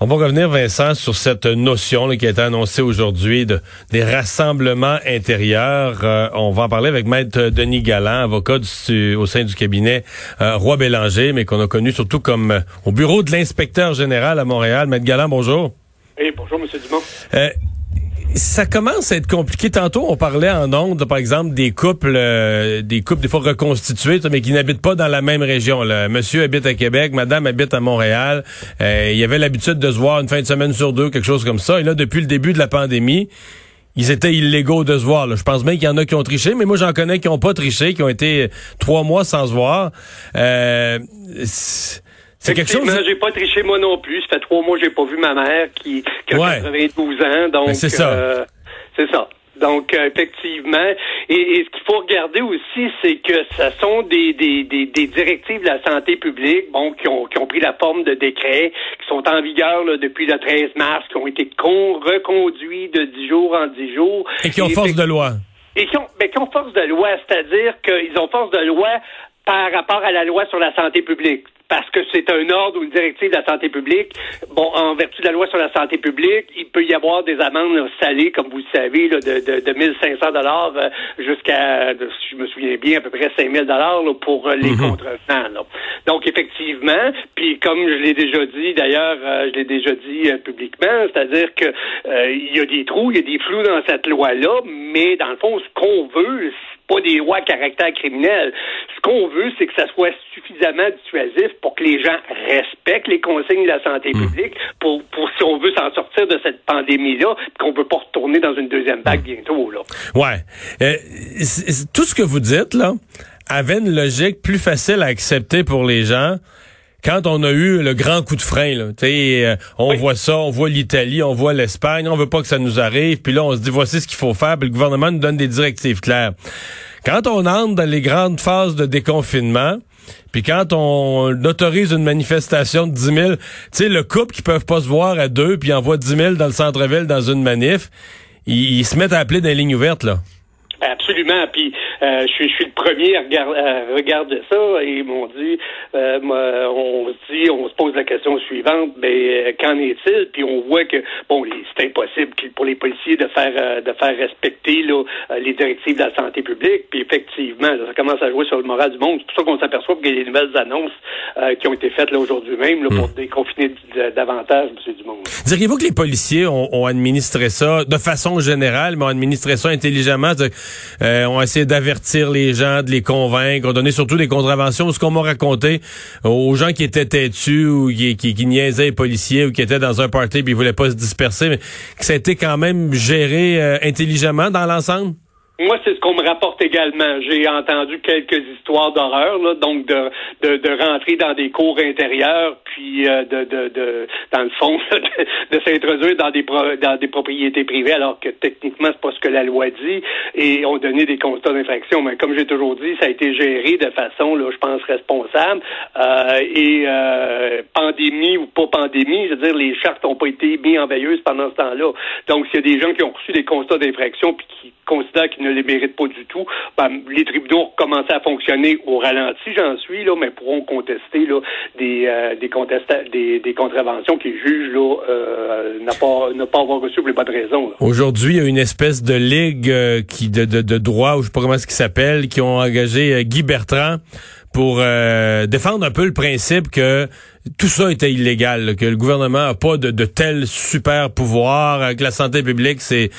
On va revenir, Vincent, sur cette notion qui a été annoncée aujourd'hui de, des rassemblements intérieurs. Euh, on va en parler avec Maître Denis Galland, avocat au sein du cabinet euh, Roi Bélanger, mais qu'on a connu surtout comme euh, au bureau de l'inspecteur général à Montréal. Maître Galland, bonjour. Oui, bonjour, M. Dumont ça commence à être compliqué. Tantôt, on parlait en ondes, par exemple, des couples, euh, des couples des fois reconstitués, mais qui n'habitent pas dans la même région. Là. Monsieur habite à Québec, Madame habite à Montréal. Euh, il y avait l'habitude de se voir une fin de semaine sur deux, quelque chose comme ça. Et là, depuis le début de la pandémie, ils étaient illégaux de se voir. Là. Je pense bien qu'il y en a qui ont triché, mais moi j'en connais qui n'ont pas triché, qui ont été trois mois sans se voir. Euh, c'est quelque chose. j'ai pas triché moi non plus. Ça fait trois mois que j'ai pas vu ma mère qui, qui a 92 ans. Donc, c'est ça. Euh, c'est ça. Donc, euh, effectivement, et, ce qu'il faut regarder aussi, c'est que ce sont des, des, des, directives de la santé publique, bon, qui ont, qui ont pris la forme de décrets, qui sont en vigueur là, depuis le 13 mars, qui ont été con, reconduits de 10 jours en 10 jours. Et qui ont force de loi. Et qui ont, ben, qui ont force de loi, c'est-à-dire qu'ils ont force de loi par rapport à la loi sur la santé publique parce que c'est un ordre ou une directive de la santé publique. Bon, en vertu de la loi sur la santé publique, il peut y avoir des amendes salées, comme vous le savez, là, de, de, de 1500 dollars euh, jusqu'à, si je me souviens bien, à peu près 5000 dollars pour euh, les mhm. contrevenants. Donc, effectivement, puis comme je l'ai déjà dit, d'ailleurs, euh, je l'ai déjà dit publiquement, c'est-à-dire que il y a des trous, il y a des flous dans cette loi-là, mais dans le fond, ce qu'on veut, pas des lois à caractère criminel. Ce qu'on veut, c'est que ça soit suffisamment dissuasif pour que les gens respectent les consignes de la santé hmm. publique, pour, pour si on veut s'en sortir de cette pandémie-là, qu'on ne peut pas retourner dans une deuxième vague bientôt. Là. Ouais. Euh, tout ce que vous dites, là, avait une logique plus facile à accepter pour les gens quand on a eu le grand coup de frein, là, euh, on voit ça, on voit l'Italie, on voit l'Espagne, on veut pas que ça nous arrive, puis là on se dit voici ce qu'il faut faire, puis le gouvernement nous donne des directives claires. Quand on entre dans les grandes phases de déconfinement, puis quand on autorise une manifestation de 10 000, tu sais, le couple qui peuvent pas se voir à deux, puis envoie 10 000 dans le centre-ville dans une manif, ils, ils se mettent à appeler des lignes ouvertes, là. Absolument. Puis euh, je, suis, premier à, regarder ça et ils m'ont dit, euh, on se dit, on se pose la question suivante, mais euh, qu'en est-il? Puis on voit que bon, c'est impossible pour les policiers de faire de faire respecter là, les directives de la santé publique. Puis effectivement, ça commence à jouer sur le moral du monde. C'est pour ça qu'on s'aperçoit qu'il y a des nouvelles annonces qui ont été faites là aujourd'hui même là, pour hmm. déconfiner davantage, M. Dumont. Diriez-vous que les policiers ont, ont, administré ça de façon générale, mais ont administré ça intelligemment? Euh, on a essayé d'avertir les gens, de les convaincre, on surtout des contraventions. Ce qu'on m'a raconté aux gens qui étaient têtus ou qui, qui, niaisaient les policiers ou qui étaient dans un party et ils voulaient pas se disperser, mais que ça a été quand même géré euh, intelligemment dans l'ensemble? Moi, c'est ce qu'on me rapporte également. J'ai entendu quelques histoires d'horreur, là, donc de, de, de, rentrer dans des cours intérieurs, puis euh, de, de, de, dans le fond, de, s'introduire dans des dans des propriétés privées, alors que techniquement c'est pas ce que la loi dit, et on donnait des constats d'infraction. Mais comme j'ai toujours dit, ça a été géré de façon, là, je pense, responsable. Euh, et euh, pandémie ou pas pandémie, je veux dire, les chartes n'ont pas été mis en veilleuse pendant ce temps-là. Donc, s'il y a des gens qui ont reçu des constats d'infraction puis qui considèrent qu'ils ne les méritent pas du tout, ben, les tribunaux commencé à fonctionner au ralenti, j'en suis, là, mais pourront contester là, des, euh, des, contraventions qui jugent là, euh, n'a pas, ne pas avoir reçu pour les bonnes raisons. Aujourd'hui, il y a une espèce de ligue euh, qui de, de, droit, ou je sais pas comment ce qui s'appelle, qui ont engagé Guy Bertrand pour défendre un peu le principe que tout ça était illégal, que le gouvernement a pas de, de tel super pouvoir, que la santé publique, c'est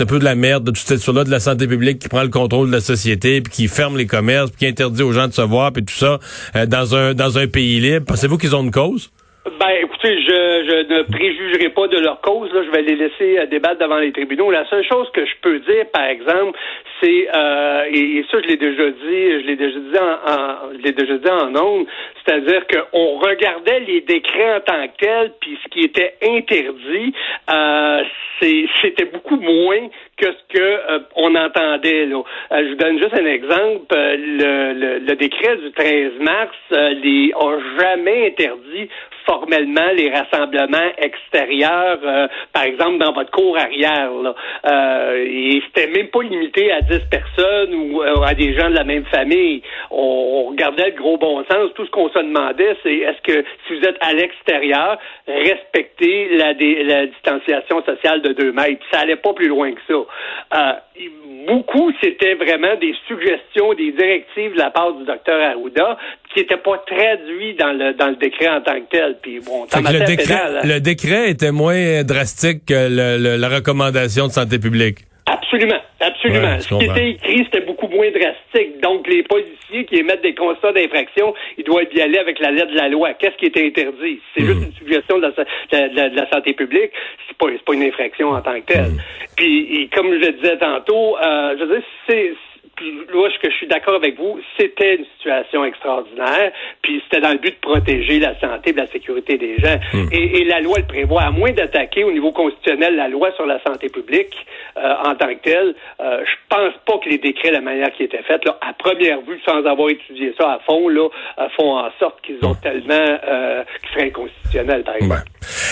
un peu de la merde, de toute cette là de la santé publique qui prend le contrôle de la société, puis qui ferme les commerces, puis qui interdit aux gens de se voir, puis tout ça, euh, dans un dans un pays libre. Pensez-vous qu'ils ont une cause? Ben, écoutez, je, je ne préjugerai pas de leur cause. Là. Je vais les laisser euh, débattre devant les tribunaux. La seule chose que je peux dire, par exemple, c'est euh, et, ça, je l'ai déjà dit, je l'ai déjà dit en, en je l'ai déjà dit en ondes, c'est-à-dire qu'on regardait les décrets en tant que tels, puis ce qui était interdit, euh, c'était beaucoup moins que ce que euh, on entendait. Là. Euh, je vous donne juste un exemple. Le, le, décret du 13 mars les a jamais interdit formellement les rassemblements extérieurs, par exemple dans votre cour arrière. Là. Euh, et c'était même pas limité à 10 personnes ou à des gens de la même famille. On, regardait le gros bon sens. Tout ce qu'on se demandait, c'est est-ce que si vous êtes à l'extérieur, respectez la, la distanciation sociale de 2 mètres. Ça allait pas plus loin que ça. Euh, beaucoup, c'était vraiment des suggestions, des directives de la part du docteur Arruda qui n'étaient pas traduites dans le, dans le décret en tant que tel. Puis bon, le, décret, hein. le décret était moins drastique que la recommandation de santé publique. Absolument, absolument. Ce qui était écrit, c'était beaucoup moins drastique. Donc, les policiers qui émettent des constats d'infraction, ils doivent y aller avec la lettre de la loi. Qu'est-ce qui est interdit? C'est juste hmm. une suggestion de la, santé publique. C'est pas, pas une infraction en tant que telle. Hmm. Puis, comme je le disais tantôt, euh, je veux dire, c'est puis là, que je suis d'accord avec vous, c'était une situation extraordinaire, puis c'était dans le but de protéger la santé et la sécurité des gens. Hmm. Et, la loi le prévoit, à moins d'attaquer au niveau constitutionnel la loi sur la santé publique euh, en tant que telle, euh, je pense pas que les décrets, la manière qui était faite, là, à première vue, sans avoir étudié ça à fond, là, euh, font en sorte qu'ils ont hmm. tellement euh, qu'ils seraient inconstitutionnels, par exemple.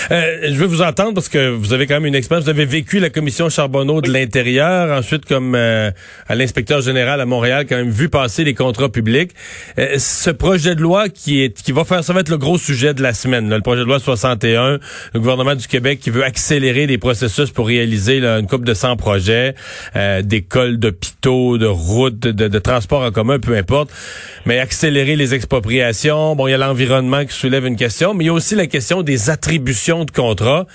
je veux vous entendre parce que vous avez quand même une expérience. Vous avez vécu la commission Charbonneau de l'intérieur, ensuite comme à l'inspecteur général à Montréal quand même vu passer les contrats publics. Euh, ce projet de loi qui va faire ça va être le gros sujet de la semaine. le projet de loi 61, le gouvernement du Québec qui veut accélérer les processus pour réaliser une coupe de 100 projets, euh, d'écoles, d'hôpitaux, de routes, de, de transports en commun, peu importe. Mais accélérer les expropriations. Bon, il y a l'environnement qui soulève une question, mais il y a aussi la question des attributions de contrats.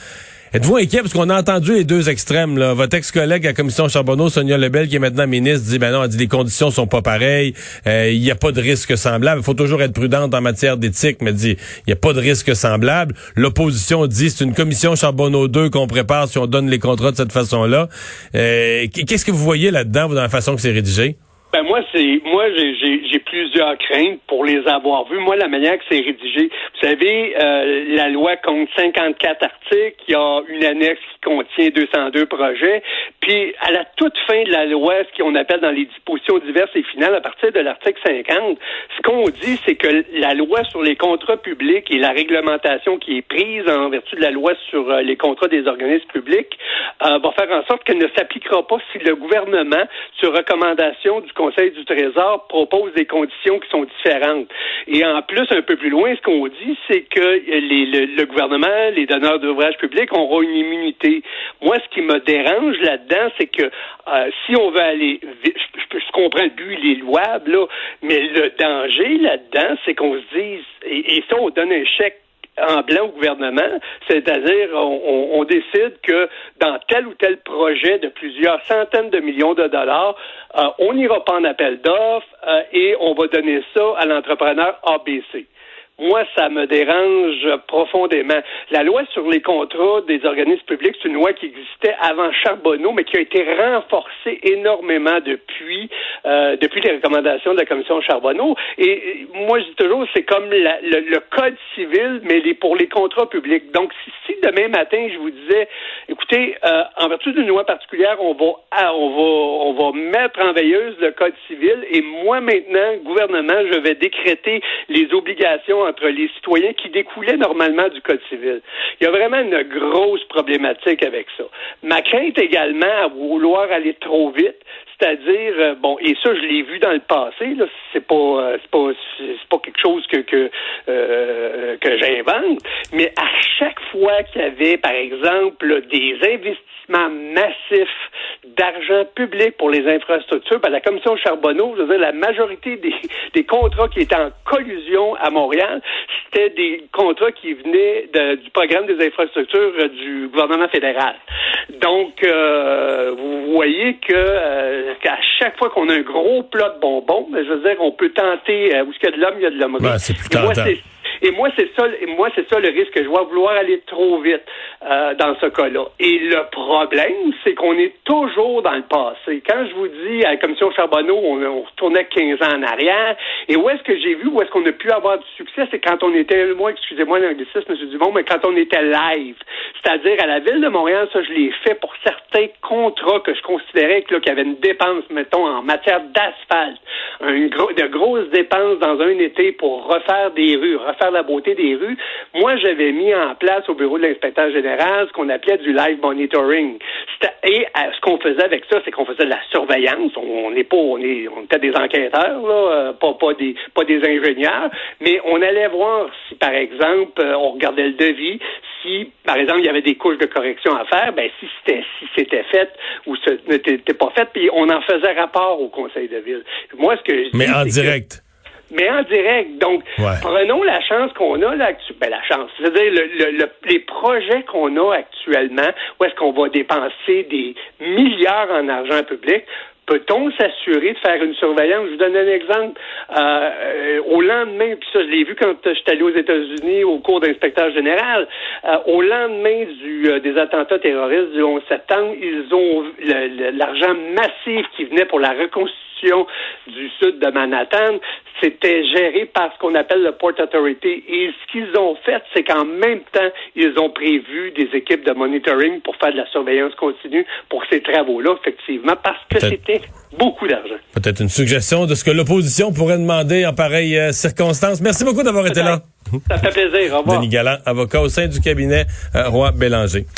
Êtes-vous inquiet? Parce qu'on a entendu les deux extrêmes. Là. Votre ex-collègue à la commission Charbonneau, Sonia Lebel, qui est maintenant ministre, dit ben non, elle dit les conditions sont pas pareilles. Euh, il n'y a pas de risque semblable. Il faut toujours être prudente en matière d'éthique, mais dit il n'y a pas de risque semblable. L'opposition dit c'est une commission Charbonneau 2 qu'on prépare si on donne les contrats de cette façon-là. Euh, Qu'est-ce que vous voyez là-dedans, dans la façon que c'est rédigé? Ben moi, c'est moi j'ai plusieurs craintes pour les avoir vues. Moi, la manière que c'est rédigé, vous savez, euh, la loi compte 54 articles, il y a une annexe qui contient 202 projets, puis à la toute fin de la loi, ce qu'on appelle dans les dispositions diverses et finales, à partir de l'article 50, ce qu'on dit, c'est que la loi sur les contrats publics et la réglementation qui est prise en vertu de la loi sur euh, les contrats des organismes publics euh, va faire en sorte qu'elle ne s'appliquera pas si le gouvernement, sur recommandation du Conseil du Trésor propose des conditions qui sont différentes. Et en plus, un peu plus loin, ce qu'on dit, c'est que le, gouvernement, les donneurs d'ouvrages publics auront une immunité. Moi, ce qui me dérange là-dedans, c'est que euh, si on veut aller je, comprends le but, il est louable, là, mais le danger là-dedans, c'est qu'on se dise, et, ça, on donne un chèque en blanc au gouvernement, c'est-à-dire on, on, décide que dans tel ou tel projet de plusieurs centaines de millions de dollars, euh, on n'ira pas en appel d'offres euh, et on va donner ça à l'entrepreneur ABC moi, ça me dérange profondément. La loi sur les contrats des organismes publics, c'est une loi qui existait avant Charbonneau, mais qui a été renforcée énormément depuis, euh, depuis les recommandations de la commission Charbonneau. Et moi, je dis toujours, c'est comme le, code civil, mais les, pour les contrats publics. Donc, si, si demain matin, je vous disais, écoutez, euh, en vertu d'une loi particulière, on va, ah, on va, on va mettre en veilleuse le code civil, et moi maintenant, gouvernement, je vais décréter les obligations entre les citoyens qui découlaient normalement du Code civil. Il y a vraiment une grosse problématique avec ça. Ma crainte également à vouloir aller trop vite, c'est-à-dire euh, bon et ça je l'ai vu dans le passé là c'est pas euh, c'est pas c'est pas quelque chose que que euh, que j'invente mais à chaque fois qu'il y avait par exemple des investissements massifs d'argent public pour les infrastructures ben, la commission Charbonneau je veux dire la majorité des, des contrats qui étaient en collusion à Montréal c'était des contrats qui venaient du programme des infrastructures du gouvernement fédéral donc vous voyez que qu'à chaque fois qu'on a un gros plat de bonbons, ben, je veux dire, on peut tenter, euh, où est-ce qu'il y a de l'homme, il y a de l'homme. Ben, c'est plus tentant. Et moi, c'est ça, moi, c'est ça le risque que je vois vouloir aller trop vite euh, dans ce cas-là. Et le problème, c'est qu'on est toujours dans le passé. Quand je vous dis à la commission Charbonneau, on, retournait 15 ans en arrière, et où est-ce que j'ai vu, où est-ce qu'on a pu avoir du succès, c'est quand on était, moi, excusez-moi l'anglicisme, M. Dumont, mais quand on était live. C'est-à-dire à la ville de Montréal, ça, je l'ai fait pour certains contrats que je considérais qu'il y avait une dépense, mettons, en matière d'asphalte, de grosses dépenses dans un été pour refaire des rues, refaire la beauté des rues. Moi, j'avais mis en place au bureau de l'inspecteur général ce qu'on appelait du live monitoring. Et euh, ce qu'on faisait avec ça, c'est qu'on faisait de la surveillance. On n'est pas, on, est, on était des enquêteurs, là, euh, pas, pas des, pas des ingénieurs, mais on allait voir si, par exemple, euh, on regardait le devis, si, par exemple, il y avait des couches de correction à faire, ben si c'était si c'était fait ou ce n'était pas fait, puis on en faisait rapport au conseil de ville. Moi, ce que je Mais en direct. Mais en direct. Donc, prenons la chance qu'on a là, ben, la chance, c'est-à-dire le, les projets qu'on a actuellement, où est-ce qu'on va dépenser des milliards en argent public Peut-on s'assurer de faire une surveillance? Je vous donne un exemple. Euh, euh, au lendemain, puis ça, je l'ai vu quand j'étais allé aux États-Unis au cours d'inspecteur général, euh, au lendemain du, des attentats terroristes du 11 septembre, ils ont l'argent massif qui venait pour la reconstitution du sud de Manhattan, c'était géré par ce qu'on appelle le Port Authority. Et ce qu'ils ont fait, c'est qu'en même temps, ils ont prévu des équipes de monitoring pour faire de la surveillance continue pour ces travaux-là, effectivement, parce que c'était beaucoup d'argent. Peut-être une suggestion de ce que l'opposition pourrait demander en pareille euh, circonstance. Merci beaucoup d'avoir été là. Ça fait plaisir. Au revoir. Denis Galland, avocat au sein du cabinet euh, Roi Bélanger.